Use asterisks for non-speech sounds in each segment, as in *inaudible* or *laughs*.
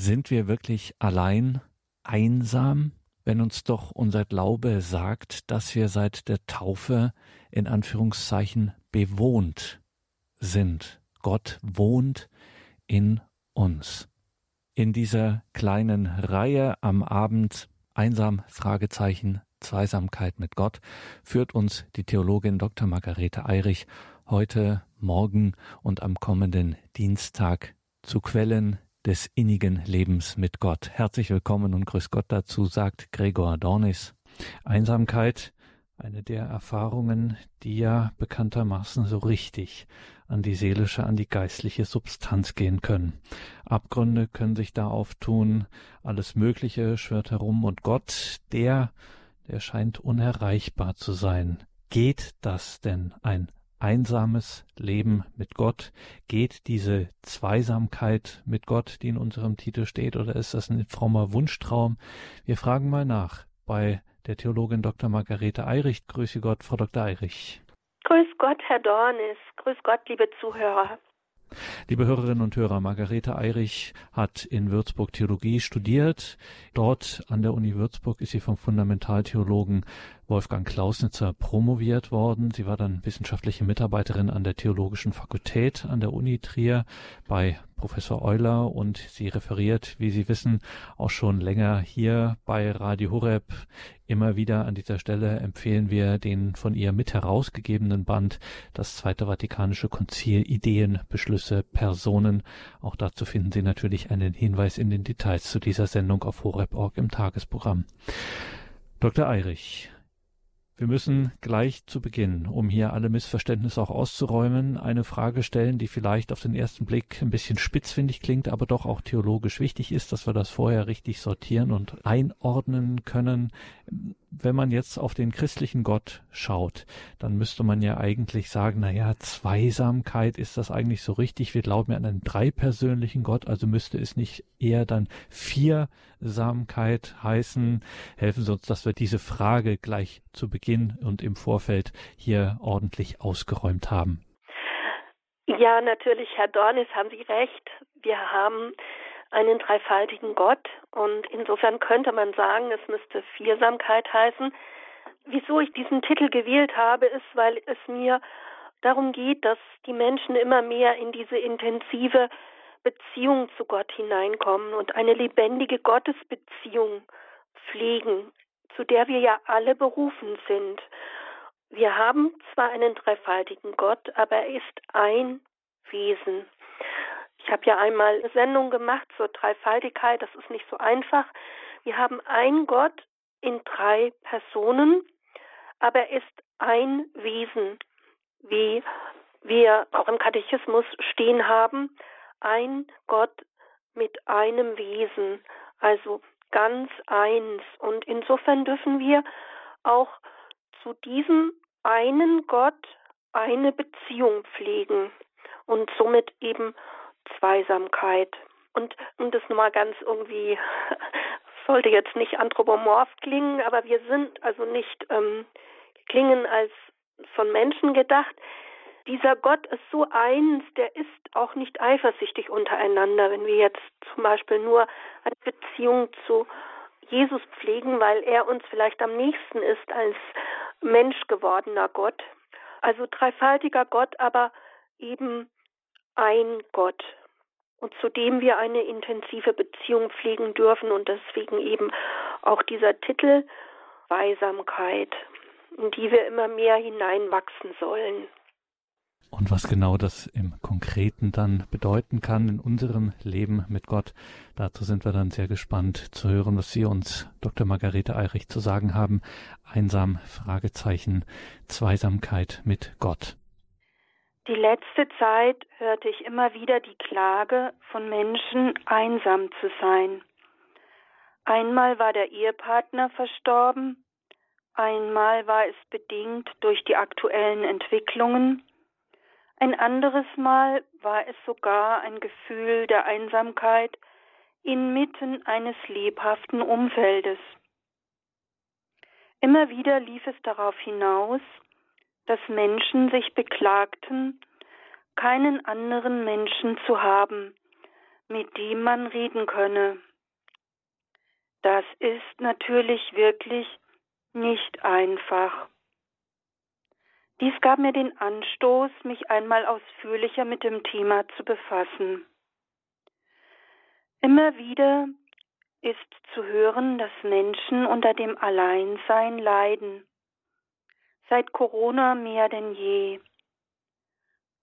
Sind wir wirklich allein einsam, wenn uns doch unser Glaube sagt, dass wir seit der Taufe in Anführungszeichen bewohnt sind? Gott wohnt in uns. In dieser kleinen Reihe am Abend Einsam Fragezeichen Zweisamkeit mit Gott führt uns die Theologin Dr. Margarete Eirich heute, morgen und am kommenden Dienstag zu Quellen des innigen Lebens mit Gott. Herzlich willkommen und grüß Gott dazu, sagt Gregor Dornis. Einsamkeit, eine der Erfahrungen, die ja bekanntermaßen so richtig an die seelische, an die geistliche Substanz gehen können. Abgründe können sich da auftun, alles Mögliche schwirrt herum und Gott, der, der scheint unerreichbar zu sein. Geht das denn ein einsames Leben mit Gott? Geht diese Zweisamkeit mit Gott, die in unserem Titel steht, oder ist das ein frommer Wunschtraum? Wir fragen mal nach bei der Theologin Dr. Margarete Eirich. Grüße Gott, Frau Dr. Eirich. Grüß Gott, Herr Dornis. Grüß Gott, liebe Zuhörer. Liebe Hörerinnen und Hörer, Margarete Eirich hat in Würzburg Theologie studiert. Dort an der Uni Würzburg ist sie vom Fundamentaltheologen Wolfgang Klausnitzer promoviert worden. Sie war dann wissenschaftliche Mitarbeiterin an der Theologischen Fakultät an der Uni Trier bei Professor Euler und sie referiert, wie Sie wissen, auch schon länger hier bei Radio Horeb. Immer wieder an dieser Stelle empfehlen wir den von ihr mit herausgegebenen Band Das Zweite Vatikanische Konzil Ideen, Beschlüsse, Personen. Auch dazu finden Sie natürlich einen Hinweis in den Details zu dieser Sendung auf horeb.org im Tagesprogramm. Dr. Eirich, wir müssen gleich zu Beginn, um hier alle Missverständnisse auch auszuräumen, eine Frage stellen, die vielleicht auf den ersten Blick ein bisschen spitzfindig klingt, aber doch auch theologisch wichtig ist, dass wir das vorher richtig sortieren und einordnen können wenn man jetzt auf den christlichen Gott schaut, dann müsste man ja eigentlich sagen, na ja, Zweisamkeit ist das eigentlich so richtig. Wir glauben ja an einen dreipersönlichen Gott, also müsste es nicht eher dann Viersamkeit heißen. Helfen Sie uns, dass wir diese Frage gleich zu Beginn und im Vorfeld hier ordentlich ausgeräumt haben. Ja, natürlich, Herr Dornis, haben Sie recht. Wir haben einen dreifaltigen Gott. Und insofern könnte man sagen, es müsste Viersamkeit heißen. Wieso ich diesen Titel gewählt habe, ist, weil es mir darum geht, dass die Menschen immer mehr in diese intensive Beziehung zu Gott hineinkommen und eine lebendige Gottesbeziehung pflegen, zu der wir ja alle berufen sind. Wir haben zwar einen dreifaltigen Gott, aber er ist ein Wesen. Ich habe ja einmal eine Sendung gemacht zur Dreifaltigkeit, das ist nicht so einfach. Wir haben einen Gott in drei Personen, aber er ist ein Wesen, wie wir auch im Katechismus stehen haben, ein Gott mit einem Wesen, also ganz eins. Und insofern dürfen wir auch zu diesem einen Gott eine Beziehung pflegen und somit eben Zweisamkeit. Und um das nochmal ganz irgendwie, *laughs* sollte jetzt nicht anthropomorph klingen, aber wir sind also nicht, ähm, klingen als von Menschen gedacht. Dieser Gott ist so eins, der ist auch nicht eifersüchtig untereinander, wenn wir jetzt zum Beispiel nur eine Beziehung zu Jesus pflegen, weil er uns vielleicht am nächsten ist als Mensch gewordener Gott. Also dreifaltiger Gott, aber eben ein Gott und zu dem wir eine intensive Beziehung pflegen dürfen und deswegen eben auch dieser Titel Weisamkeit, in die wir immer mehr hineinwachsen sollen. Und was genau das im Konkreten dann bedeuten kann in unserem Leben mit Gott, dazu sind wir dann sehr gespannt zu hören, was Sie uns, Dr. Margarete Eirich, zu sagen haben. Einsam, Fragezeichen, Zweisamkeit mit Gott. Die letzte Zeit hörte ich immer wieder die Klage von Menschen, einsam zu sein. Einmal war der Ehepartner verstorben, einmal war es bedingt durch die aktuellen Entwicklungen, ein anderes Mal war es sogar ein Gefühl der Einsamkeit inmitten eines lebhaften Umfeldes. Immer wieder lief es darauf hinaus, dass Menschen sich beklagten, keinen anderen Menschen zu haben, mit dem man reden könne. Das ist natürlich wirklich nicht einfach. Dies gab mir den Anstoß, mich einmal ausführlicher mit dem Thema zu befassen. Immer wieder ist zu hören, dass Menschen unter dem Alleinsein leiden. Seit Corona mehr denn je.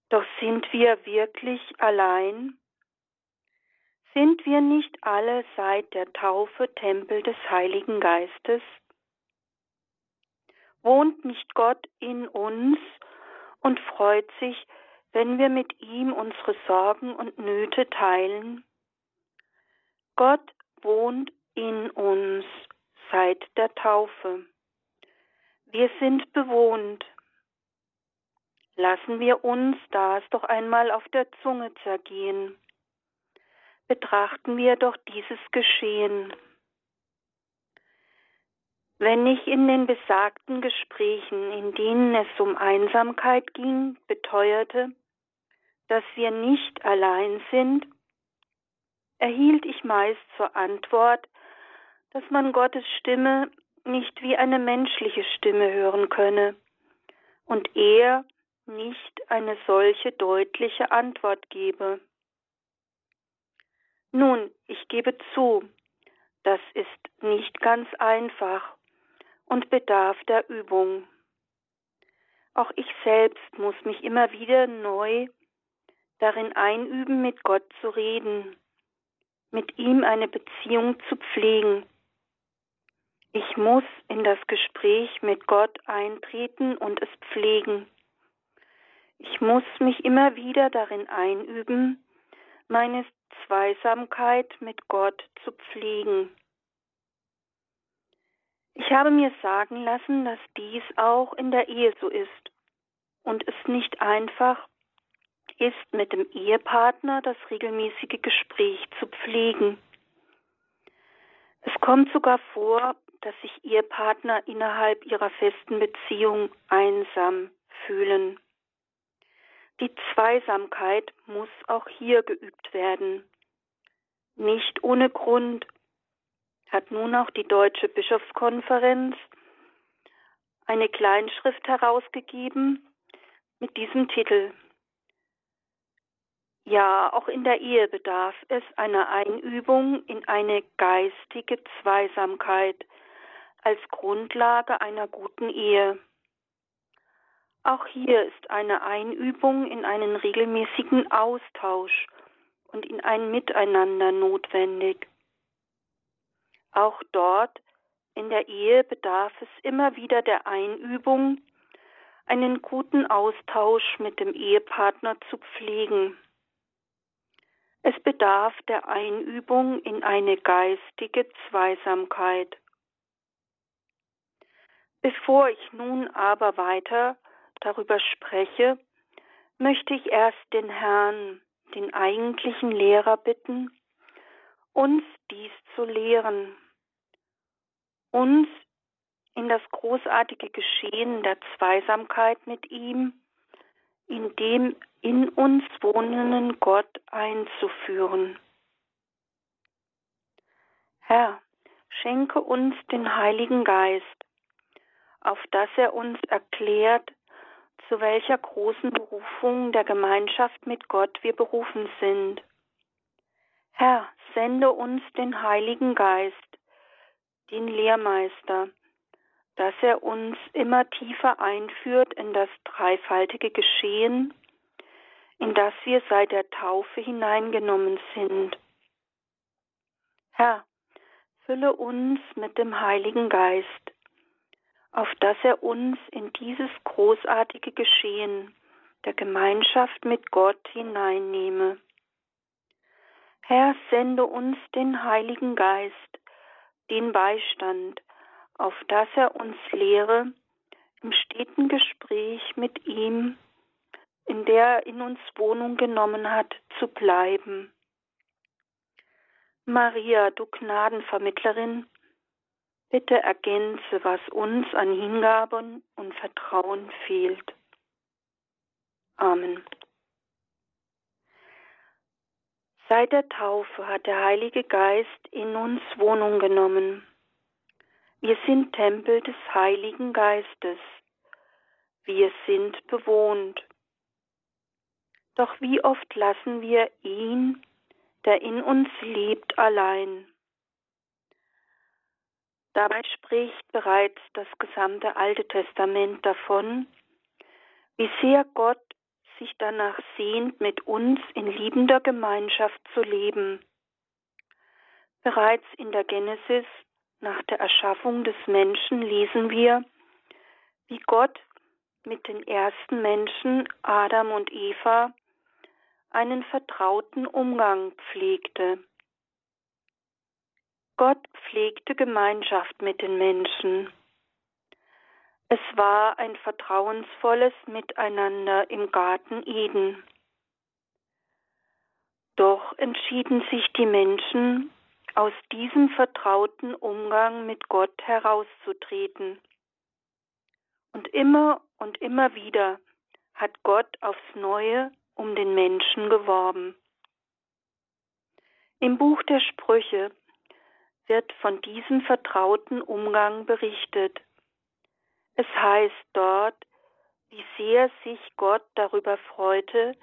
Doch sind wir wirklich allein? Sind wir nicht alle seit der Taufe Tempel des Heiligen Geistes? Wohnt nicht Gott in uns und freut sich, wenn wir mit ihm unsere Sorgen und Nöte teilen? Gott wohnt in uns seit der Taufe. Wir sind bewohnt. Lassen wir uns das doch einmal auf der Zunge zergehen. Betrachten wir doch dieses Geschehen. Wenn ich in den besagten Gesprächen, in denen es um Einsamkeit ging, beteuerte, dass wir nicht allein sind, erhielt ich meist zur Antwort, dass man Gottes Stimme nicht wie eine menschliche Stimme hören könne und er nicht eine solche deutliche Antwort gebe. Nun, ich gebe zu, das ist nicht ganz einfach und bedarf der Übung. Auch ich selbst muss mich immer wieder neu darin einüben, mit Gott zu reden, mit ihm eine Beziehung zu pflegen. Ich muss in das Gespräch mit Gott eintreten und es pflegen. Ich muss mich immer wieder darin einüben, meine Zweisamkeit mit Gott zu pflegen. Ich habe mir sagen lassen, dass dies auch in der Ehe so ist und es nicht einfach ist, mit dem Ehepartner das regelmäßige Gespräch zu pflegen. Es kommt sogar vor, dass sich Ehepartner innerhalb ihrer festen Beziehung einsam fühlen. Die Zweisamkeit muss auch hier geübt werden. Nicht ohne Grund hat nun auch die Deutsche Bischofskonferenz eine Kleinschrift herausgegeben mit diesem Titel. Ja, auch in der Ehe bedarf es einer Einübung in eine geistige Zweisamkeit als Grundlage einer guten Ehe. Auch hier ist eine Einübung in einen regelmäßigen Austausch und in ein Miteinander notwendig. Auch dort in der Ehe bedarf es immer wieder der Einübung, einen guten Austausch mit dem Ehepartner zu pflegen. Es bedarf der Einübung in eine geistige Zweisamkeit. Bevor ich nun aber weiter darüber spreche, möchte ich erst den Herrn, den eigentlichen Lehrer, bitten, uns dies zu lehren uns in das großartige Geschehen der Zweisamkeit mit ihm, in dem in uns wohnenden Gott einzuführen. Herr, schenke uns den Heiligen Geist, auf dass er uns erklärt, zu welcher großen Berufung der Gemeinschaft mit Gott wir berufen sind. Herr, sende uns den Heiligen Geist, den Lehrmeister, dass er uns immer tiefer einführt in das dreifaltige Geschehen, in das wir seit der Taufe hineingenommen sind. Herr, fülle uns mit dem Heiligen Geist, auf dass er uns in dieses großartige Geschehen der Gemeinschaft mit Gott hineinnehme. Herr, sende uns den Heiligen Geist, den Beistand, auf dass er uns lehre, im steten Gespräch mit ihm, in der er in uns Wohnung genommen hat, zu bleiben. Maria, du Gnadenvermittlerin, bitte ergänze, was uns an Hingaben und Vertrauen fehlt. Amen. Seit der Taufe hat der Heilige Geist in uns Wohnung genommen. Wir sind Tempel des Heiligen Geistes. Wir sind bewohnt. Doch wie oft lassen wir ihn, der in uns lebt, allein? Dabei spricht bereits das gesamte Alte Testament davon, wie sehr Gott sich danach sehnt, mit uns in liebender Gemeinschaft zu leben. Bereits in der Genesis nach der Erschaffung des Menschen lesen wir, wie Gott mit den ersten Menschen Adam und Eva einen vertrauten Umgang pflegte. Gott pflegte Gemeinschaft mit den Menschen. Es war ein vertrauensvolles Miteinander im Garten Eden. Doch entschieden sich die Menschen, aus diesem vertrauten Umgang mit Gott herauszutreten. Und immer und immer wieder hat Gott aufs neue um den Menschen geworben. Im Buch der Sprüche wird von diesem vertrauten Umgang berichtet. Es heißt dort, wie sehr sich Gott darüber freute,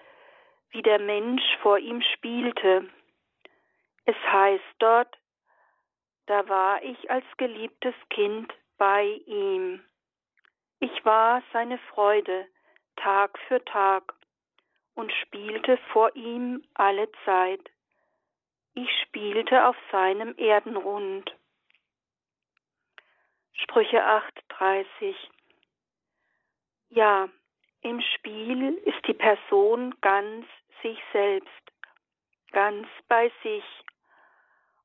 wie der Mensch vor ihm spielte. Es heißt dort, da war ich als geliebtes Kind bei ihm. Ich war seine Freude Tag für Tag und spielte vor ihm alle Zeit. Ich spielte auf seinem Erdenrund. Sprüche 8,30 Ja, im Spiel ist die Person ganz sich selbst, ganz bei sich.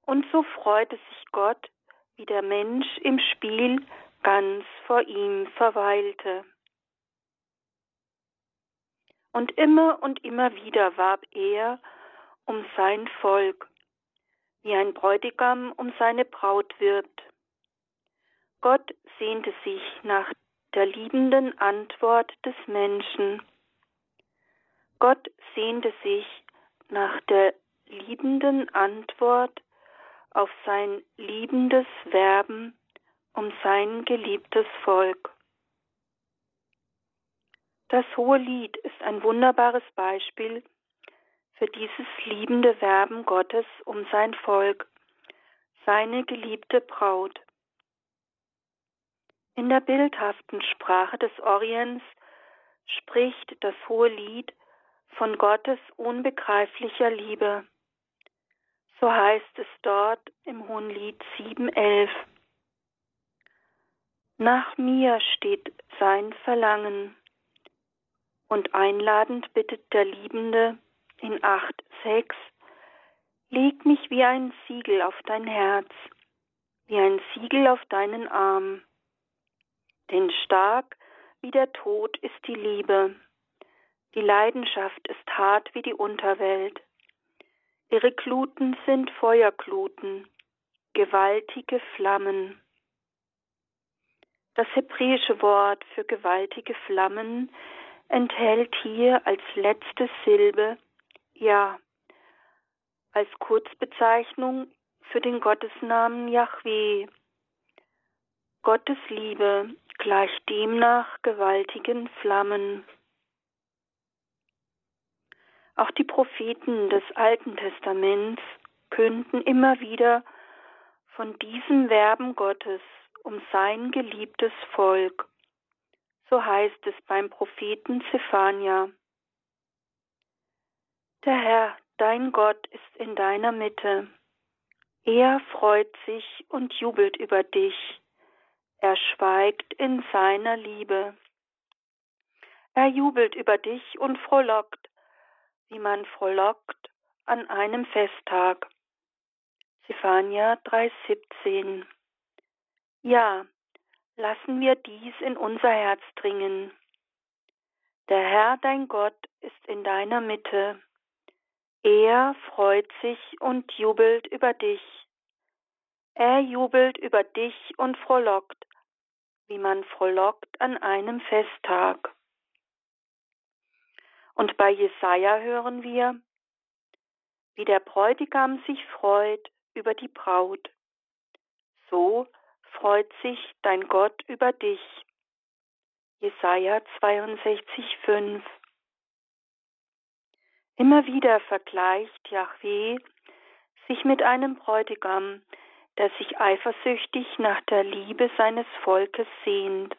Und so freute sich Gott, wie der Mensch im Spiel ganz vor ihm verweilte. Und immer und immer wieder warb er um sein Volk, wie ein Bräutigam um seine Braut wirbt. Gott sehnte sich nach der liebenden Antwort des Menschen. Gott sehnte sich nach der liebenden Antwort auf sein liebendes Werben um sein geliebtes Volk. Das hohe Lied ist ein wunderbares Beispiel für dieses liebende Werben Gottes um sein Volk, seine geliebte Braut. In der bildhaften Sprache des Orients spricht das hohe Lied von Gottes unbegreiflicher Liebe. So heißt es dort im Hohen Lied 7.11. Nach mir steht sein Verlangen. Und einladend bittet der Liebende in 8.6, leg mich wie ein Siegel auf dein Herz, wie ein Siegel auf deinen Arm. Denn stark wie der Tod ist die Liebe, die Leidenschaft ist hart wie die Unterwelt. Ihre Gluten sind Feuergluten, gewaltige Flammen. Das hebräische Wort für gewaltige Flammen enthält hier als letzte Silbe Ja, als Kurzbezeichnung für den Gottesnamen Yahweh. Gottes Liebe gleicht demnach gewaltigen Flammen. Auch die Propheten des Alten Testaments künden immer wieder von diesem Werben Gottes um sein geliebtes Volk. So heißt es beim Propheten Zephania. Der Herr, dein Gott, ist in deiner Mitte. Er freut sich und jubelt über dich er schweigt in seiner Liebe. Er jubelt über dich und frohlockt, wie man frohlockt an einem Festtag. Zephania 3,17 Ja, lassen wir dies in unser Herz dringen. Der Herr dein Gott ist in deiner Mitte. Er freut sich und jubelt über dich. Er jubelt über dich und frohlockt, wie man frohlockt an einem Festtag. Und bei Jesaja hören wir, wie der Bräutigam sich freut über die Braut. So freut sich dein Gott über dich. Jesaja 62, 5. Immer wieder vergleicht Yahweh sich mit einem Bräutigam, der sich eifersüchtig nach der Liebe seines Volkes sehnt.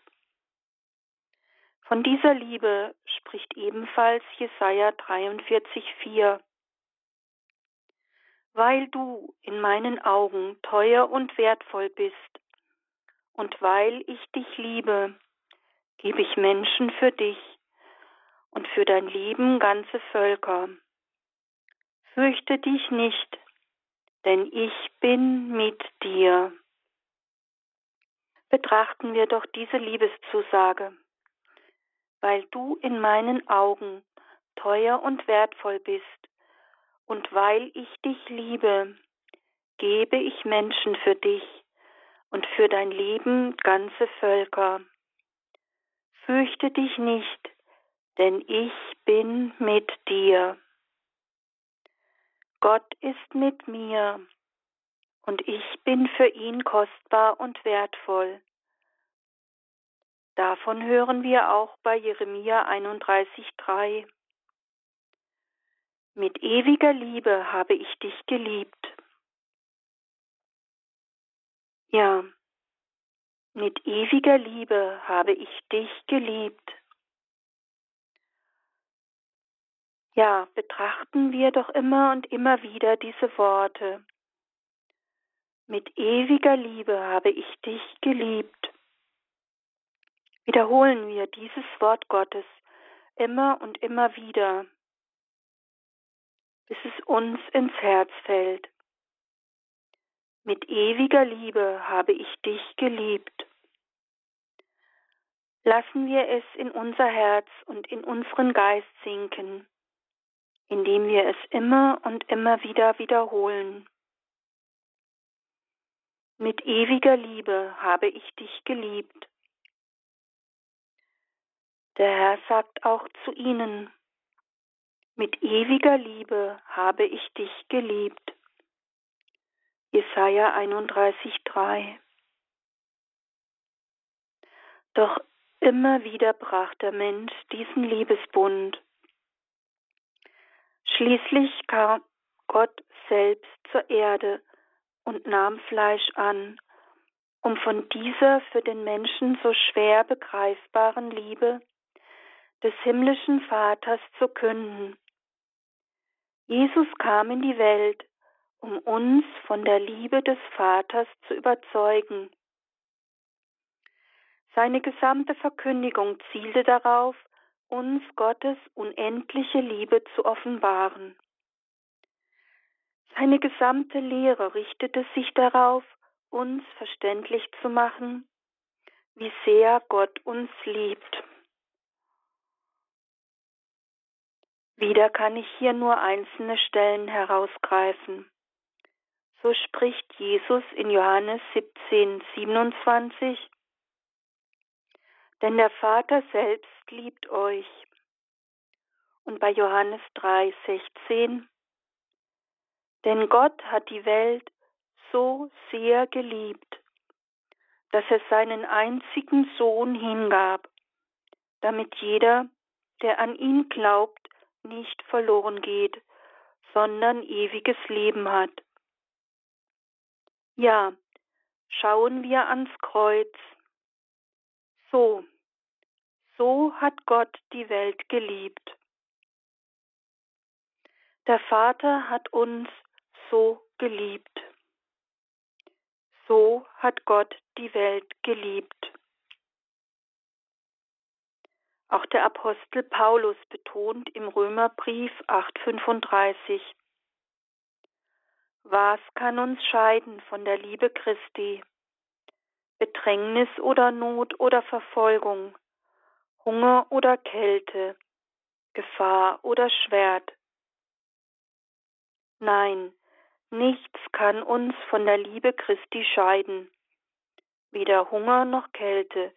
Von dieser Liebe spricht ebenfalls Jesaja 43,4. Weil du in meinen Augen teuer und wertvoll bist und weil ich dich liebe, gebe ich Menschen für dich und für dein Leben ganze Völker. Fürchte dich nicht, denn ich bin mit dir. Betrachten wir doch diese Liebeszusage weil du in meinen Augen teuer und wertvoll bist, und weil ich dich liebe, gebe ich Menschen für dich und für dein Leben ganze Völker. Fürchte dich nicht, denn ich bin mit dir. Gott ist mit mir, und ich bin für ihn kostbar und wertvoll. Davon hören wir auch bei Jeremia 31,3. Mit ewiger Liebe habe ich dich geliebt. Ja, mit ewiger Liebe habe ich dich geliebt. Ja, betrachten wir doch immer und immer wieder diese Worte. Mit ewiger Liebe habe ich dich geliebt wiederholen wir dieses Wort Gottes immer und immer wieder, bis es uns ins Herz fällt. Mit ewiger Liebe habe ich dich geliebt. Lassen wir es in unser Herz und in unseren Geist sinken, indem wir es immer und immer wieder wiederholen. Mit ewiger Liebe habe ich dich geliebt. Der Herr sagt auch zu ihnen, mit ewiger Liebe habe ich dich geliebt. Jesaja 31,3 Doch immer wieder brach der Mensch diesen Liebesbund. Schließlich kam Gott selbst zur Erde und nahm Fleisch an, um von dieser für den Menschen so schwer begreifbaren Liebe des himmlischen Vaters zu künden. Jesus kam in die Welt, um uns von der Liebe des Vaters zu überzeugen. Seine gesamte Verkündigung zielte darauf, uns Gottes unendliche Liebe zu offenbaren. Seine gesamte Lehre richtete sich darauf, uns verständlich zu machen, wie sehr Gott uns liebt. Wieder kann ich hier nur einzelne Stellen herausgreifen. So spricht Jesus in Johannes 17, 27, denn der Vater selbst liebt euch. Und bei Johannes 3, 16, denn Gott hat die Welt so sehr geliebt, dass er seinen einzigen Sohn hingab, damit jeder, der an ihn glaubt, nicht verloren geht, sondern ewiges Leben hat. Ja, schauen wir ans Kreuz. So, so hat Gott die Welt geliebt. Der Vater hat uns so geliebt. So hat Gott die Welt geliebt. Auch der Apostel Paulus betont im Römerbrief 8:35 Was kann uns scheiden von der Liebe Christi? Bedrängnis oder Not oder Verfolgung, Hunger oder Kälte, Gefahr oder Schwert? Nein, nichts kann uns von der Liebe Christi scheiden, weder Hunger noch Kälte,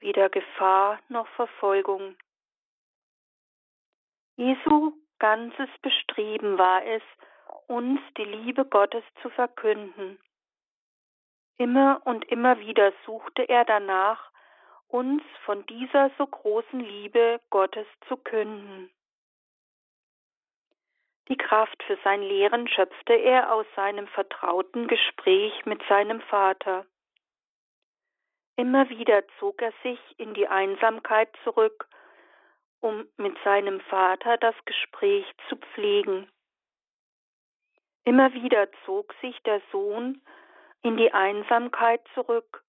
weder Gefahr noch Verfolgung. Jesu ganzes Bestreben war es, uns die Liebe Gottes zu verkünden. Immer und immer wieder suchte er danach, uns von dieser so großen Liebe Gottes zu künden. Die Kraft für sein Lehren schöpfte er aus seinem vertrauten Gespräch mit seinem Vater. Immer wieder zog er sich in die Einsamkeit zurück, um mit seinem Vater das Gespräch zu pflegen. Immer wieder zog sich der Sohn in die Einsamkeit zurück,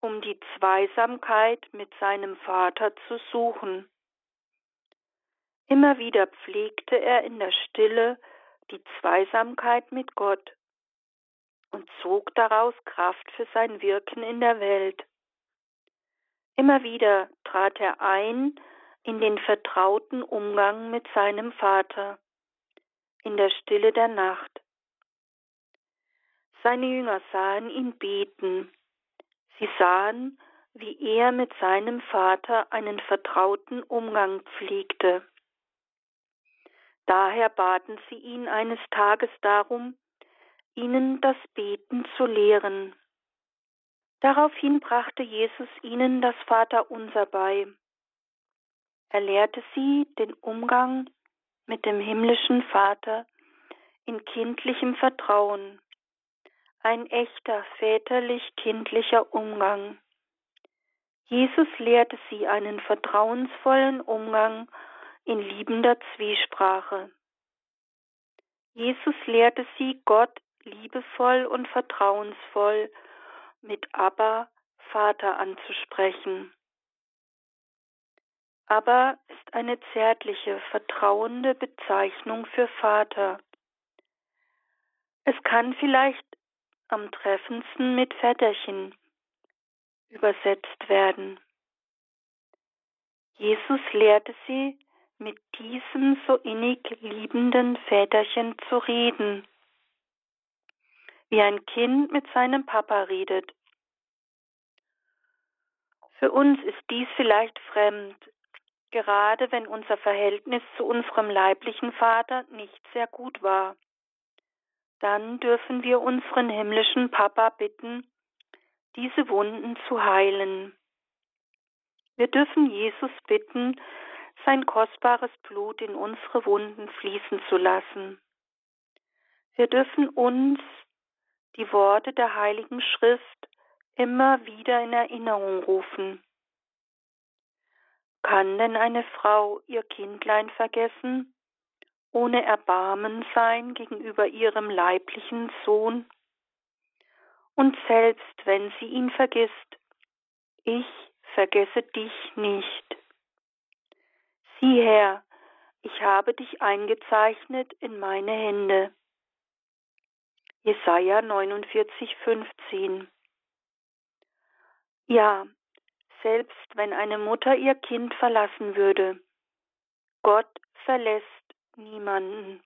um die Zweisamkeit mit seinem Vater zu suchen. Immer wieder pflegte er in der Stille die Zweisamkeit mit Gott und zog daraus Kraft für sein Wirken in der Welt. Immer wieder trat er ein in den vertrauten Umgang mit seinem Vater, in der Stille der Nacht. Seine Jünger sahen ihn beten. Sie sahen, wie er mit seinem Vater einen vertrauten Umgang pflegte. Daher baten sie ihn eines Tages darum, ihnen das Beten zu lehren. Daraufhin brachte Jesus ihnen das Vaterunser bei. Er lehrte sie den Umgang mit dem himmlischen Vater in kindlichem Vertrauen, ein echter väterlich-kindlicher Umgang. Jesus lehrte sie einen vertrauensvollen Umgang in liebender Zwiesprache. Jesus lehrte sie, Gott liebevoll und vertrauensvoll mit Abba, Vater anzusprechen. Abba ist eine zärtliche, vertrauende Bezeichnung für Vater. Es kann vielleicht am treffendsten mit Väterchen übersetzt werden. Jesus lehrte sie, mit diesem so innig liebenden Väterchen zu reden wie ein Kind mit seinem Papa redet. Für uns ist dies vielleicht fremd, gerade wenn unser Verhältnis zu unserem leiblichen Vater nicht sehr gut war. Dann dürfen wir unseren himmlischen Papa bitten, diese Wunden zu heilen. Wir dürfen Jesus bitten, sein kostbares Blut in unsere Wunden fließen zu lassen. Wir dürfen uns die Worte der Heiligen Schrift immer wieder in Erinnerung rufen. Kann denn eine Frau ihr Kindlein vergessen, ohne Erbarmen sein gegenüber ihrem leiblichen Sohn? Und selbst wenn sie ihn vergisst, ich vergesse dich nicht. Sieh her, ich habe dich eingezeichnet in meine Hände. Jesaja 49, 15. Ja, selbst wenn eine Mutter ihr Kind verlassen würde, Gott verlässt niemanden.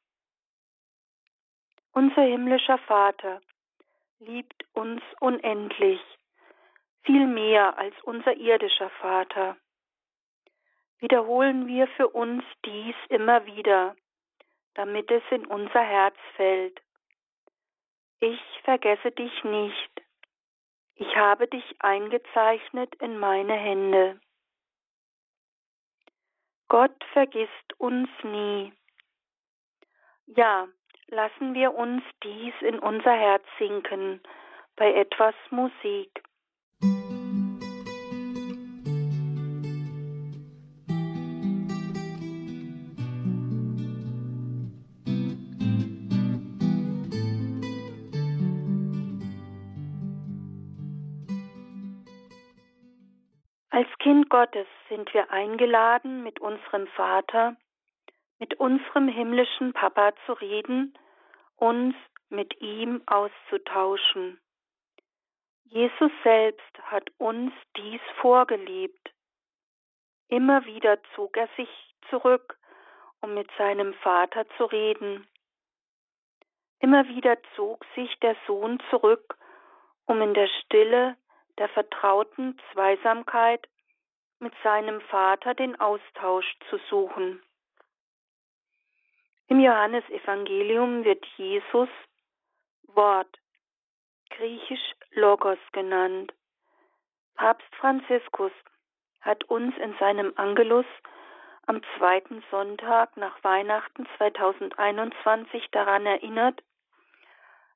Unser himmlischer Vater liebt uns unendlich, viel mehr als unser irdischer Vater. Wiederholen wir für uns dies immer wieder, damit es in unser Herz fällt. Ich vergesse dich nicht. Ich habe dich eingezeichnet in meine Hände. Gott vergisst uns nie. Ja, lassen wir uns dies in unser Herz sinken bei etwas Musik. Als Kind Gottes sind wir eingeladen, mit unserem Vater, mit unserem himmlischen Papa zu reden, uns mit ihm auszutauschen. Jesus selbst hat uns dies vorgelebt. Immer wieder zog er sich zurück, um mit seinem Vater zu reden. Immer wieder zog sich der Sohn zurück, um in der Stille der vertrauten Zweisamkeit mit seinem Vater den Austausch zu suchen. Im Johannesevangelium wird Jesus Wort, griechisch Logos genannt. Papst Franziskus hat uns in seinem Angelus am zweiten Sonntag nach Weihnachten 2021 daran erinnert,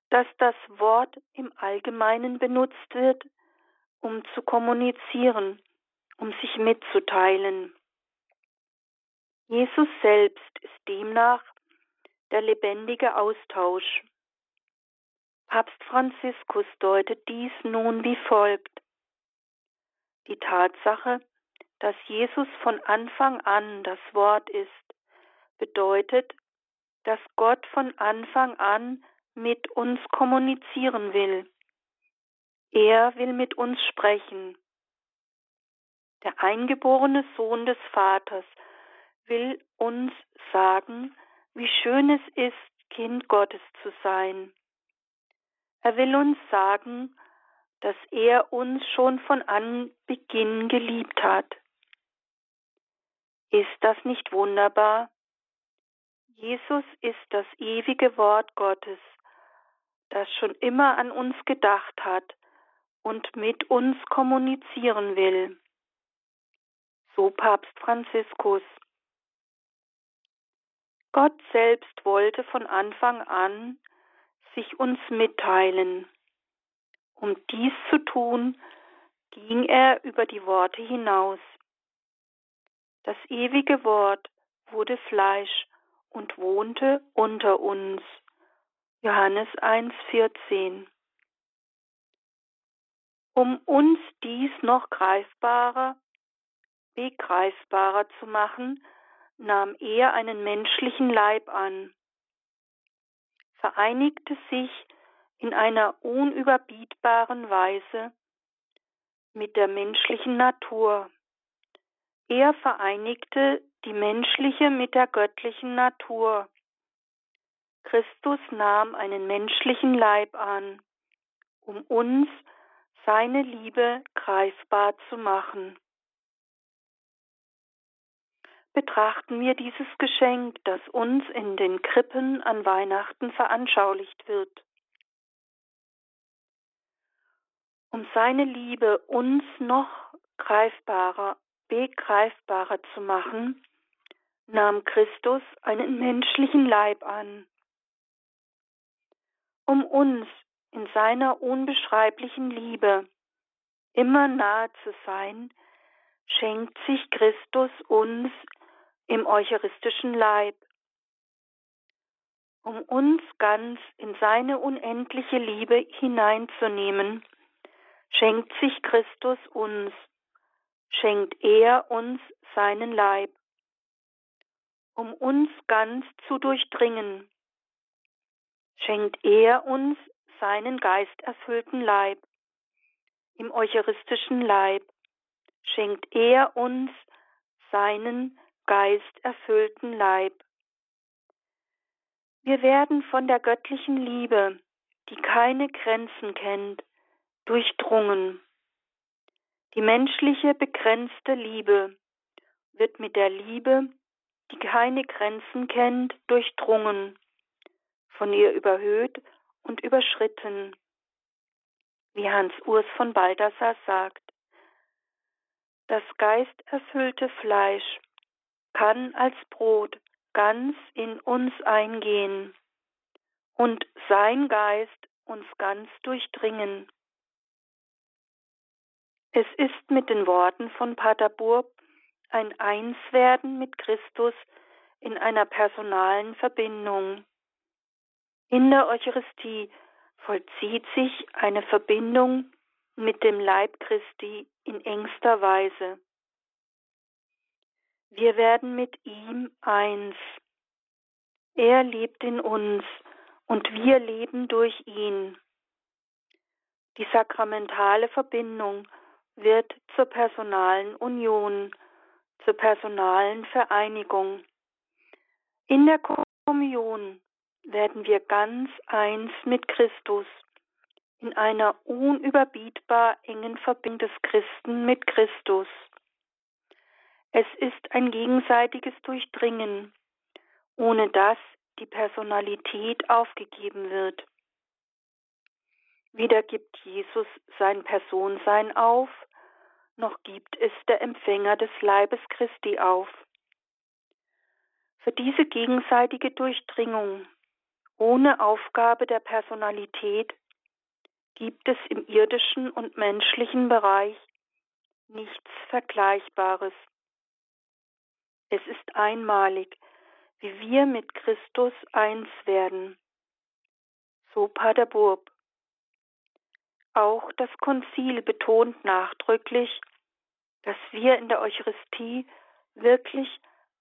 dass das Wort im Allgemeinen benutzt wird, um zu kommunizieren, um sich mitzuteilen. Jesus selbst ist demnach der lebendige Austausch. Papst Franziskus deutet dies nun wie folgt. Die Tatsache, dass Jesus von Anfang an das Wort ist, bedeutet, dass Gott von Anfang an mit uns kommunizieren will. Er will mit uns sprechen. Der eingeborene Sohn des Vaters will uns sagen, wie schön es ist, Kind Gottes zu sein. Er will uns sagen, dass er uns schon von Anbeginn geliebt hat. Ist das nicht wunderbar? Jesus ist das ewige Wort Gottes, das schon immer an uns gedacht hat und mit uns kommunizieren will. So Papst Franziskus. Gott selbst wollte von Anfang an sich uns mitteilen. Um dies zu tun, ging er über die Worte hinaus. Das ewige Wort wurde Fleisch und wohnte unter uns. Johannes 1,14 Um uns dies noch greifbarer, begreifbarer zu machen, nahm er einen menschlichen Leib an, vereinigte sich in einer unüberbietbaren Weise mit der menschlichen Natur. Er vereinigte die menschliche mit der göttlichen Natur. Christus nahm einen menschlichen Leib an, um uns seine Liebe greifbar zu machen. Betrachten wir dieses Geschenk, das uns in den Krippen an Weihnachten veranschaulicht wird. Um seine Liebe uns noch greifbarer, begreifbarer zu machen, nahm Christus einen menschlichen Leib an. Um uns in seiner unbeschreiblichen Liebe immer nahe zu sein, schenkt sich Christus uns im eucharistischen Leib, um uns ganz in seine unendliche Liebe hineinzunehmen, schenkt sich Christus uns, schenkt er uns seinen Leib, um uns ganz zu durchdringen, schenkt er uns seinen geisterfüllten Leib. Im eucharistischen Leib schenkt er uns seinen geisterfüllten Leib. Wir werden von der göttlichen Liebe, die keine Grenzen kennt, durchdrungen. Die menschliche begrenzte Liebe wird mit der Liebe, die keine Grenzen kennt, durchdrungen, von ihr überhöht und überschritten, wie Hans Urs von Balthasar sagt. Das geisterfüllte Fleisch kann als Brot ganz in uns eingehen und sein Geist uns ganz durchdringen. Es ist mit den Worten von Pater Burb ein Einswerden mit Christus in einer personalen Verbindung. In der Eucharistie vollzieht sich eine Verbindung mit dem Leib Christi in engster Weise. Wir werden mit ihm eins. Er lebt in uns und wir leben durch ihn. Die sakramentale Verbindung wird zur personalen Union, zur personalen Vereinigung. In der Kommunion werden wir ganz eins mit Christus, in einer unüberbietbar engen Verbindung des Christen mit Christus. Es ist ein gegenseitiges Durchdringen, ohne das die Personalität aufgegeben wird. Weder gibt Jesus sein Personsein auf, noch gibt es der Empfänger des Leibes Christi auf. Für diese gegenseitige Durchdringung ohne Aufgabe der Personalität gibt es im irdischen und menschlichen Bereich nichts Vergleichbares. Es ist einmalig, wie wir mit Christus eins werden. So Pater Burb. Auch das Konzil betont nachdrücklich, dass wir in der Eucharistie wirklich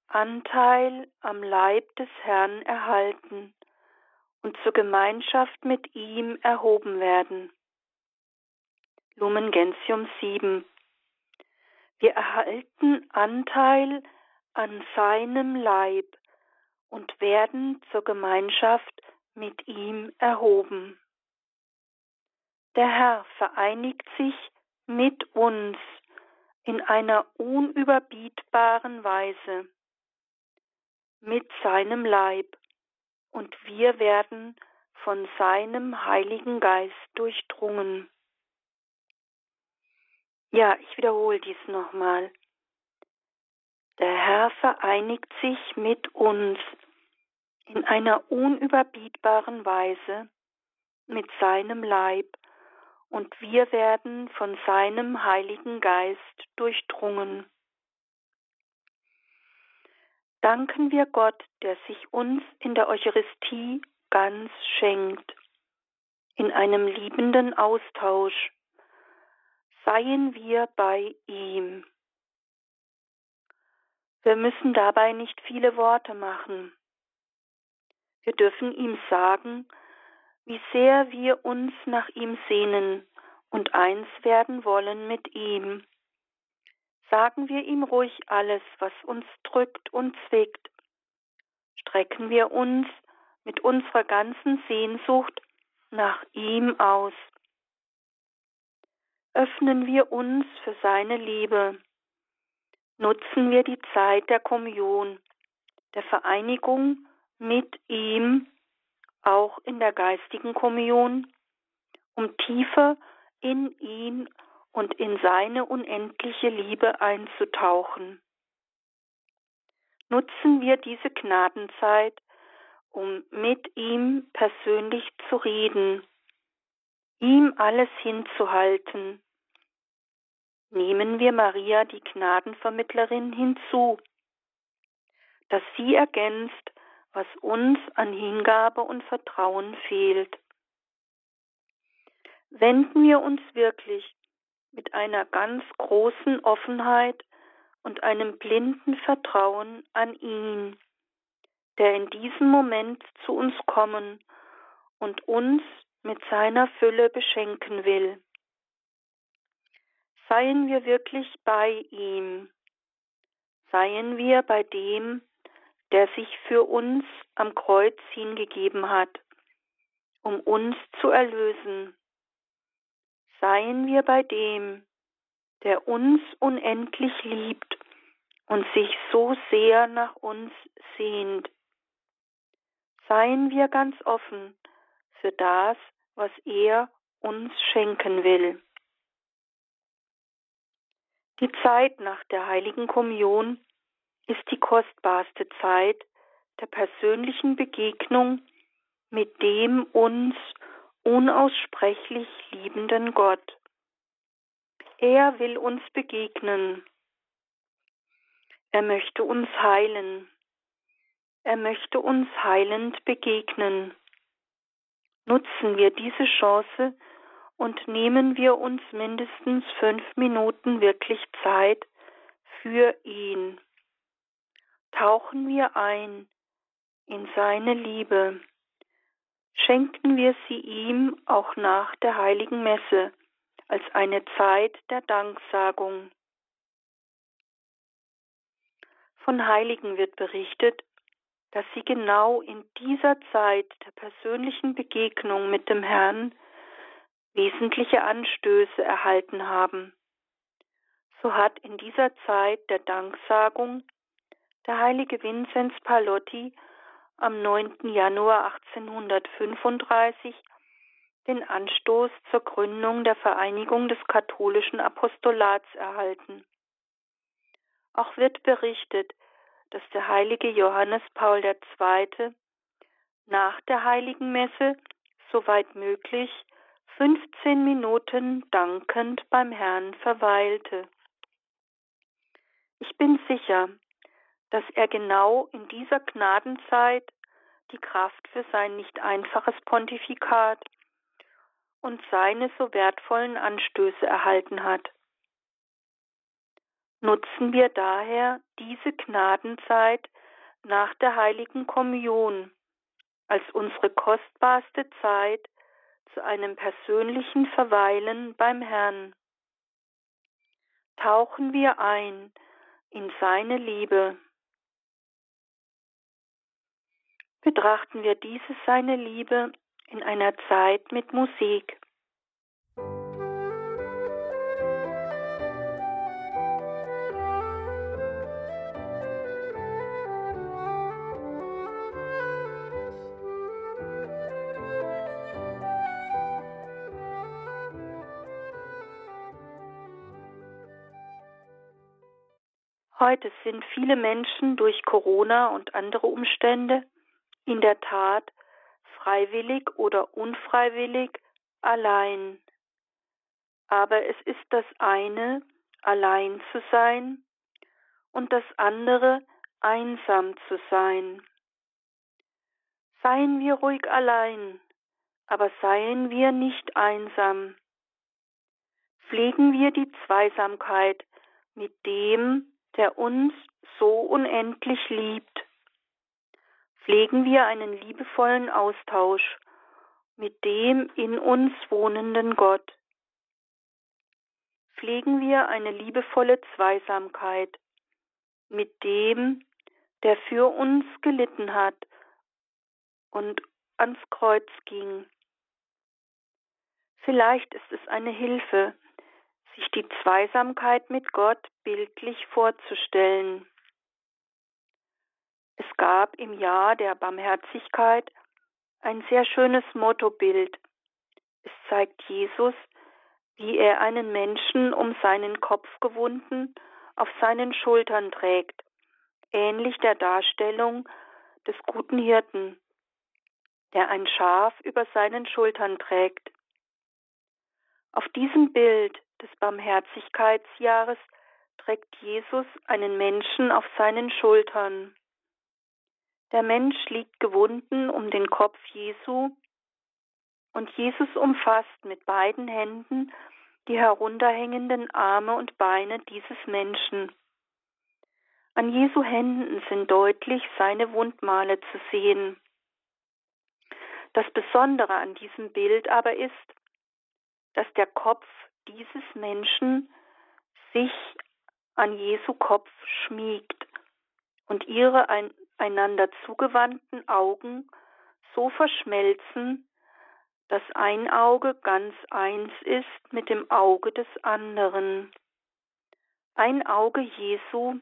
Anteil am Leib des Herrn erhalten und zur Gemeinschaft mit ihm erhoben werden. Lumen Gentium 7. Wir erhalten Anteil an seinem Leib und werden zur Gemeinschaft mit ihm erhoben. Der Herr vereinigt sich mit uns in einer unüberbietbaren Weise mit seinem Leib und wir werden von seinem Heiligen Geist durchdrungen. Ja, ich wiederhole dies nochmal. Der Herr vereinigt sich mit uns in einer unüberbietbaren Weise mit seinem Leib und wir werden von seinem Heiligen Geist durchdrungen. Danken wir Gott, der sich uns in der Eucharistie ganz schenkt, in einem liebenden Austausch. Seien wir bei ihm. Wir müssen dabei nicht viele Worte machen. Wir dürfen ihm sagen, wie sehr wir uns nach ihm sehnen und eins werden wollen mit ihm. Sagen wir ihm ruhig alles, was uns drückt und zwickt. Strecken wir uns mit unserer ganzen Sehnsucht nach ihm aus. Öffnen wir uns für seine Liebe. Nutzen wir die Zeit der Kommunion, der Vereinigung mit ihm auch in der geistigen Kommunion, um tiefer in ihn und in seine unendliche Liebe einzutauchen. Nutzen wir diese Gnadenzeit, um mit ihm persönlich zu reden, ihm alles hinzuhalten. Nehmen wir Maria, die Gnadenvermittlerin, hinzu, dass sie ergänzt, was uns an Hingabe und Vertrauen fehlt. Wenden wir uns wirklich mit einer ganz großen Offenheit und einem blinden Vertrauen an ihn, der in diesem Moment zu uns kommen und uns mit seiner Fülle beschenken will. Seien wir wirklich bei ihm, seien wir bei dem, der sich für uns am Kreuz hingegeben hat, um uns zu erlösen. Seien wir bei dem, der uns unendlich liebt und sich so sehr nach uns sehnt. Seien wir ganz offen für das, was er uns schenken will. Die Zeit nach der heiligen Kommunion ist die kostbarste Zeit der persönlichen Begegnung mit dem uns unaussprechlich liebenden Gott. Er will uns begegnen. Er möchte uns heilen. Er möchte uns heilend begegnen. Nutzen wir diese Chance und nehmen wir uns mindestens fünf Minuten wirklich Zeit für ihn tauchen wir ein in seine Liebe. Schenken wir sie ihm auch nach der heiligen Messe als eine Zeit der Danksagung. Von Heiligen wird berichtet, dass sie genau in dieser Zeit der persönlichen Begegnung mit dem Herrn wesentliche Anstöße erhalten haben. So hat in dieser Zeit der Danksagung der heilige Vinzenz Palotti am 9. Januar 1835 den Anstoß zur Gründung der Vereinigung des katholischen Apostolats erhalten. Auch wird berichtet, dass der heilige Johannes Paul II. nach der heiligen Messe, soweit möglich, 15 Minuten dankend beim Herrn verweilte. Ich bin sicher, dass er genau in dieser Gnadenzeit die Kraft für sein nicht einfaches Pontifikat und seine so wertvollen Anstöße erhalten hat. Nutzen wir daher diese Gnadenzeit nach der heiligen Kommunion als unsere kostbarste Zeit zu einem persönlichen Verweilen beim Herrn. Tauchen wir ein in seine Liebe. Betrachten wir diese seine Liebe in einer Zeit mit Musik. Heute sind viele Menschen durch Corona und andere Umstände in der Tat freiwillig oder unfreiwillig allein. Aber es ist das eine, allein zu sein, und das andere, einsam zu sein. Seien wir ruhig allein, aber seien wir nicht einsam. Pflegen wir die Zweisamkeit mit dem, der uns so unendlich liebt. Pflegen wir einen liebevollen Austausch mit dem in uns wohnenden Gott. Pflegen wir eine liebevolle Zweisamkeit mit dem, der für uns gelitten hat und ans Kreuz ging. Vielleicht ist es eine Hilfe, sich die Zweisamkeit mit Gott bildlich vorzustellen. Es gab im Jahr der Barmherzigkeit ein sehr schönes Mottobild. Es zeigt Jesus, wie er einen Menschen um seinen Kopf gewunden auf seinen Schultern trägt, ähnlich der Darstellung des guten Hirten, der ein Schaf über seinen Schultern trägt. Auf diesem Bild des Barmherzigkeitsjahres trägt Jesus einen Menschen auf seinen Schultern. Der Mensch liegt gewunden um den Kopf Jesu und Jesus umfasst mit beiden Händen die herunterhängenden Arme und Beine dieses Menschen. An Jesu Händen sind deutlich seine Wundmale zu sehen. Das Besondere an diesem Bild aber ist, dass der Kopf dieses Menschen sich an Jesu Kopf schmiegt und ihre einander zugewandten Augen so verschmelzen, dass ein Auge ganz eins ist mit dem Auge des anderen. Ein Auge Jesu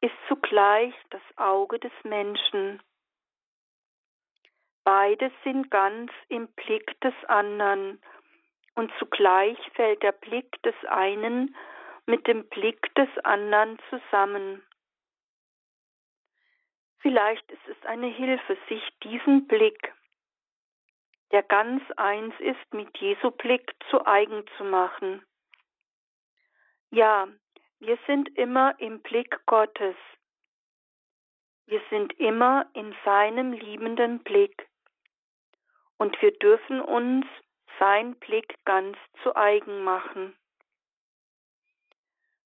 ist zugleich das Auge des Menschen. Beide sind ganz im Blick des anderen und zugleich fällt der Blick des einen mit dem Blick des anderen zusammen. Vielleicht ist es eine Hilfe, sich diesen Blick, der ganz eins ist mit Jesu Blick, zu eigen zu machen. Ja, wir sind immer im Blick Gottes. Wir sind immer in seinem liebenden Blick. Und wir dürfen uns sein Blick ganz zu eigen machen.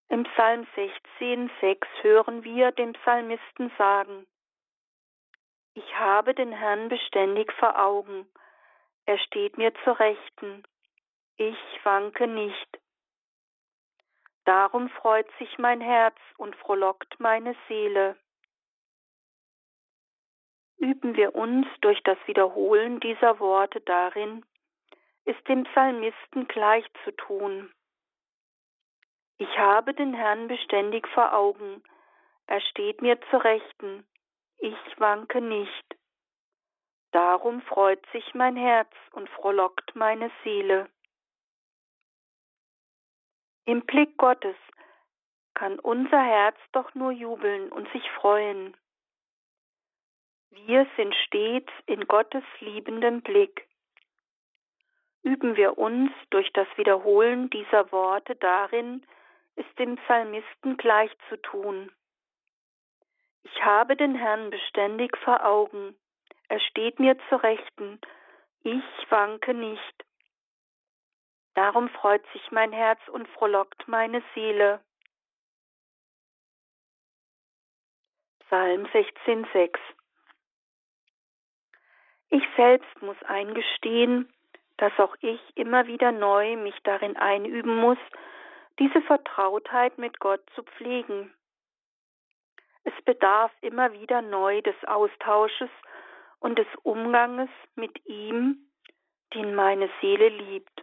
Im Psalm 16, 6 hören wir den Psalmisten sagen, Ich habe den Herrn beständig vor Augen, er steht mir zur Rechten, ich wanke nicht. Darum freut sich mein Herz und frohlockt meine Seele. Üben wir uns durch das Wiederholen dieser Worte darin, ist dem Psalmisten gleich zu tun. Ich habe den Herrn beständig vor Augen, er steht mir zur Rechten, ich wanke nicht. Darum freut sich mein Herz und frohlockt meine Seele. Im Blick Gottes kann unser Herz doch nur jubeln und sich freuen. Wir sind stets in Gottes liebendem Blick. Üben wir uns durch das Wiederholen dieser Worte darin, es dem Psalmisten gleich zu tun. Ich habe den Herrn beständig vor Augen, er steht mir zur Rechten, ich wanke nicht. Darum freut sich mein Herz und frohlockt meine Seele. Psalm 16,6 Ich selbst muss eingestehen, dass auch ich immer wieder neu mich darin einüben muss, diese Vertrautheit mit Gott zu pflegen. Es bedarf immer wieder neu des Austausches und des Umganges mit ihm, den meine Seele liebt.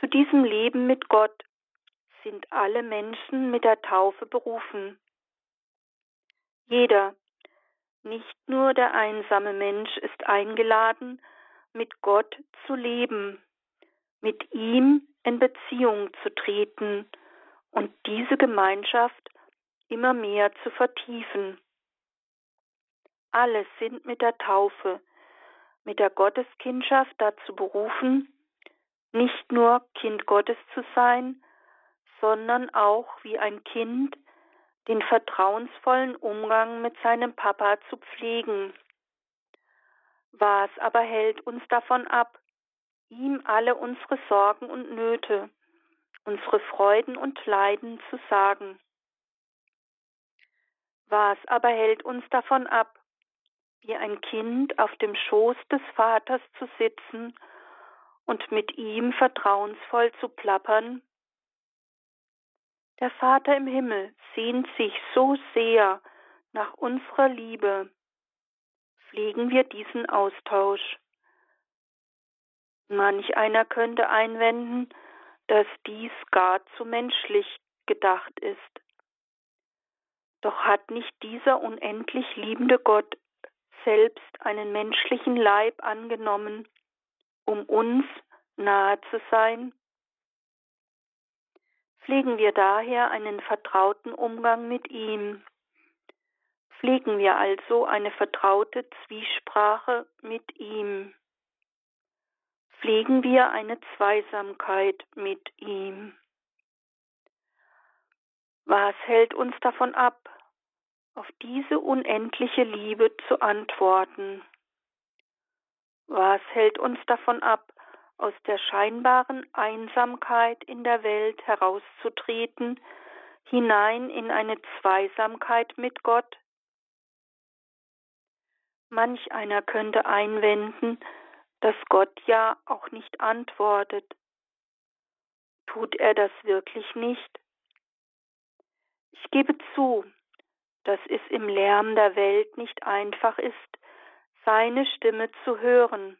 Zu diesem Leben mit Gott sind alle Menschen mit der Taufe berufen. Jeder, nicht nur der einsame Mensch ist eingeladen, mit Gott zu leben, mit ihm in Beziehung zu treten und diese Gemeinschaft immer mehr zu vertiefen. Alle sind mit der Taufe, mit der Gotteskindschaft dazu berufen, nicht nur Kind Gottes zu sein, sondern auch wie ein Kind den vertrauensvollen Umgang mit seinem Papa zu pflegen. Was aber hält uns davon ab, ihm alle unsere Sorgen und Nöte, unsere Freuden und Leiden zu sagen? Was aber hält uns davon ab, wie ein Kind auf dem Schoß des Vaters zu sitzen und mit ihm vertrauensvoll zu plappern? Der Vater im Himmel sehnt sich so sehr nach unserer Liebe. Pflegen wir diesen Austausch. Manch einer könnte einwenden, dass dies gar zu menschlich gedacht ist. Doch hat nicht dieser unendlich liebende Gott selbst einen menschlichen Leib angenommen um uns nahe zu sein? Pflegen wir daher einen vertrauten Umgang mit ihm. Pflegen wir also eine vertraute Zwiesprache mit ihm. Pflegen wir eine Zweisamkeit mit ihm. Was hält uns davon ab, auf diese unendliche Liebe zu antworten? Was hält uns davon ab, aus der scheinbaren Einsamkeit in der Welt herauszutreten, hinein in eine Zweisamkeit mit Gott? Manch einer könnte einwenden, dass Gott ja auch nicht antwortet. Tut er das wirklich nicht? Ich gebe zu, dass es im Lärm der Welt nicht einfach ist, seine Stimme zu hören.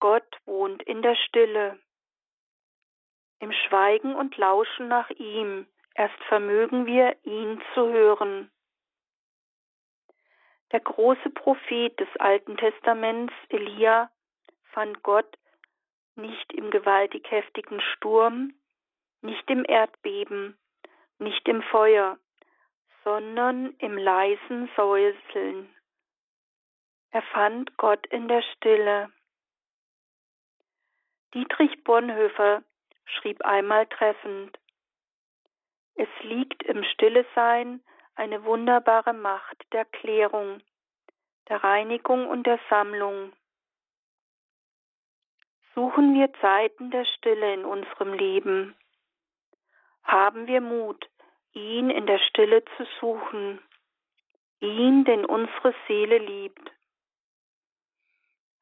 Gott wohnt in der Stille. Im Schweigen und Lauschen nach ihm, erst vermögen wir, ihn zu hören. Der große Prophet des Alten Testaments, Elia, fand Gott nicht im gewaltig heftigen Sturm, nicht im Erdbeben, nicht im Feuer, sondern im leisen Säuseln. Er fand Gott in der Stille. Dietrich Bonhoeffer schrieb einmal treffend, es liegt im Stillesein eine wunderbare Macht der Klärung, der Reinigung und der Sammlung. Suchen wir Zeiten der Stille in unserem Leben. Haben wir Mut, ihn in der Stille zu suchen, ihn, den unsere Seele liebt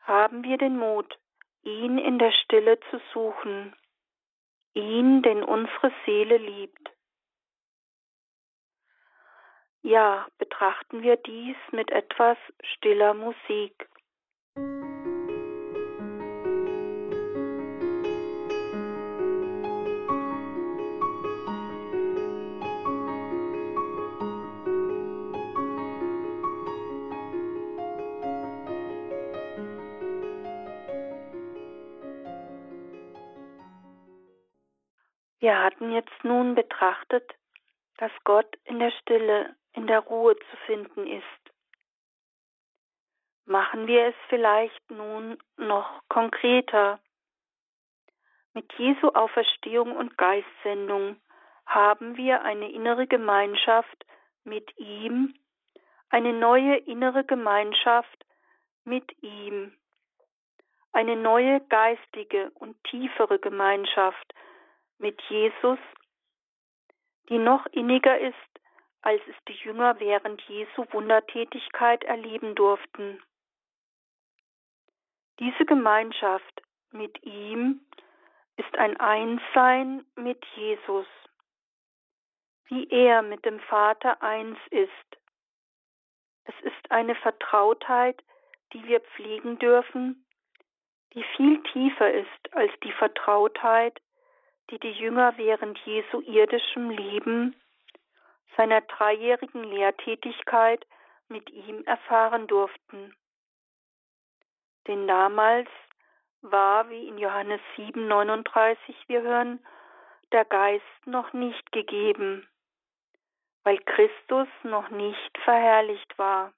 haben wir den Mut, ihn in der Stille zu suchen, ihn, den unsere Seele liebt. Ja, betrachten wir dies mit etwas stiller Musik. Wir hatten jetzt nun betrachtet, dass Gott in der Stille in der Ruhe zu finden ist. Machen wir es vielleicht nun noch konkreter. Mit Jesu Auferstehung und Geistsendung haben wir eine innere Gemeinschaft mit ihm, eine neue innere Gemeinschaft mit ihm, eine neue geistige und tiefere Gemeinschaft mit Jesus, die noch inniger ist, als es die Jünger während Jesu Wundertätigkeit erleben durften. Diese Gemeinschaft mit ihm ist ein Einssein mit Jesus, wie er mit dem Vater eins ist. Es ist eine Vertrautheit, die wir pflegen dürfen, die viel tiefer ist als die Vertrautheit, die die Jünger während Jesu irdischem Leben, seiner dreijährigen Lehrtätigkeit mit ihm erfahren durften. Denn damals war, wie in Johannes 7, 39 wir hören, der Geist noch nicht gegeben, weil Christus noch nicht verherrlicht war.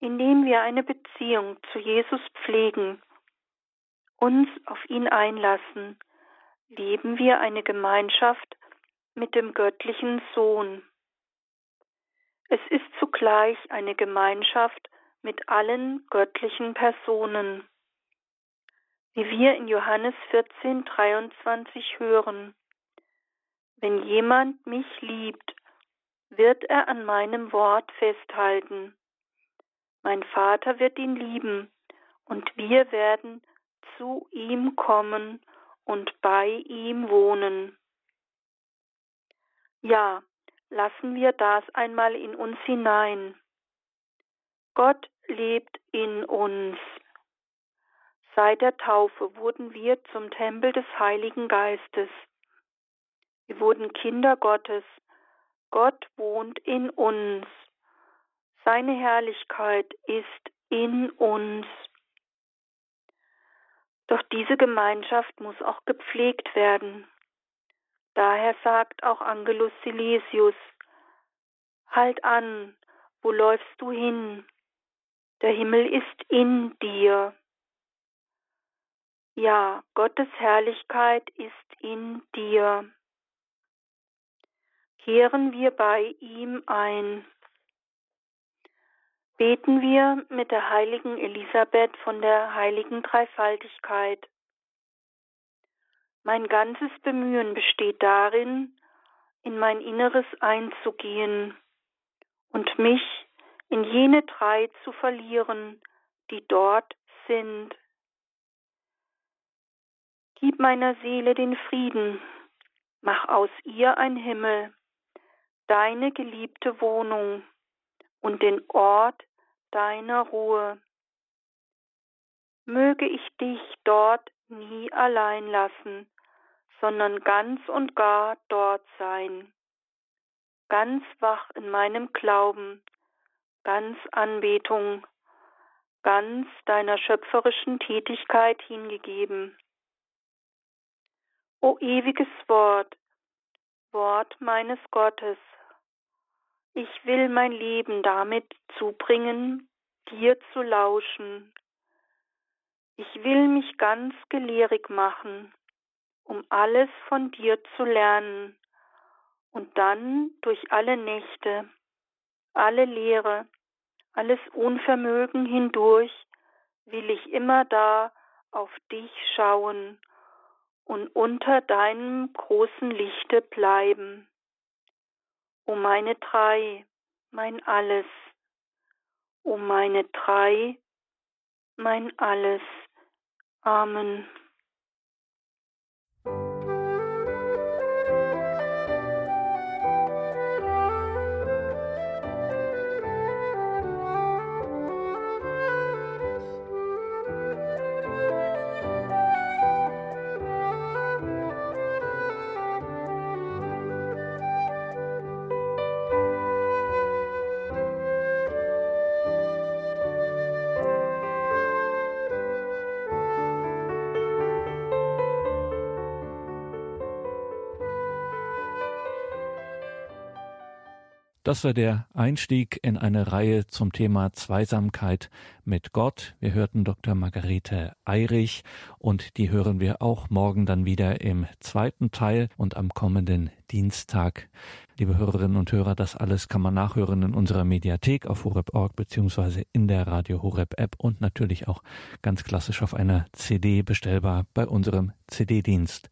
Indem wir eine Beziehung zu Jesus pflegen, uns auf ihn einlassen, leben wir eine Gemeinschaft mit dem göttlichen Sohn. Es ist zugleich eine Gemeinschaft mit allen göttlichen Personen. Wie wir in Johannes 14, 23 hören. Wenn jemand mich liebt, wird er an meinem Wort festhalten. Mein Vater wird ihn lieben, und wir werden zu ihm kommen und bei ihm wohnen. Ja, lassen wir das einmal in uns hinein. Gott lebt in uns. Seit der Taufe wurden wir zum Tempel des Heiligen Geistes. Wir wurden Kinder Gottes. Gott wohnt in uns. Seine Herrlichkeit ist in uns. Doch diese Gemeinschaft muss auch gepflegt werden. Daher sagt auch Angelus Silesius, Halt an, wo läufst du hin? Der Himmel ist in dir. Ja, Gottes Herrlichkeit ist in dir. Kehren wir bei ihm ein. Beten wir mit der heiligen Elisabeth von der heiligen Dreifaltigkeit. Mein ganzes Bemühen besteht darin, in mein Inneres einzugehen und mich in jene drei zu verlieren, die dort sind. Gib meiner Seele den Frieden, mach aus ihr ein Himmel, deine geliebte Wohnung und den Ort deiner Ruhe. Möge ich dich dort nie allein lassen, sondern ganz und gar dort sein, ganz wach in meinem Glauben, ganz Anbetung, ganz deiner schöpferischen Tätigkeit hingegeben. O ewiges Wort, Wort meines Gottes, ich will mein Leben damit zubringen, dir zu lauschen. Ich will mich ganz gelehrig machen, um alles von dir zu lernen und dann durch alle Nächte, alle Lehre, alles Unvermögen hindurch will ich immer da auf dich schauen und unter deinem großen Lichte bleiben. O meine drei, mein alles, o meine drei, mein alles. Amen. Das war der Einstieg in eine Reihe zum Thema Zweisamkeit mit Gott. Wir hörten Dr. Margarete Eirich und die hören wir auch morgen dann wieder im zweiten Teil und am kommenden Dienstag. Liebe Hörerinnen und Hörer, das alles kann man nachhören in unserer Mediathek auf horeb.org beziehungsweise in der Radio Horeb App und natürlich auch ganz klassisch auf einer CD bestellbar bei unserem CD-Dienst.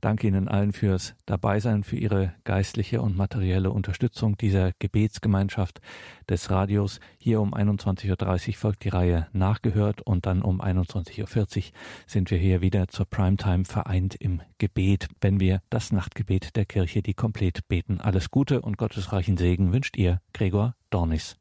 Danke Ihnen allen fürs Dabeisein, für Ihre geistliche und materielle Unterstützung dieser Gebetsgemeinschaft des Radios. Hier um 21.30 Uhr folgt die Reihe Nachgehört und dann um 21.40 Uhr sind wir hier wieder zur Primetime vereint im Gebet, wenn wir das Nachtgebet der Kirche, die komplett beten. Alles Gute und gottesreichen Segen wünscht ihr Gregor Dornis.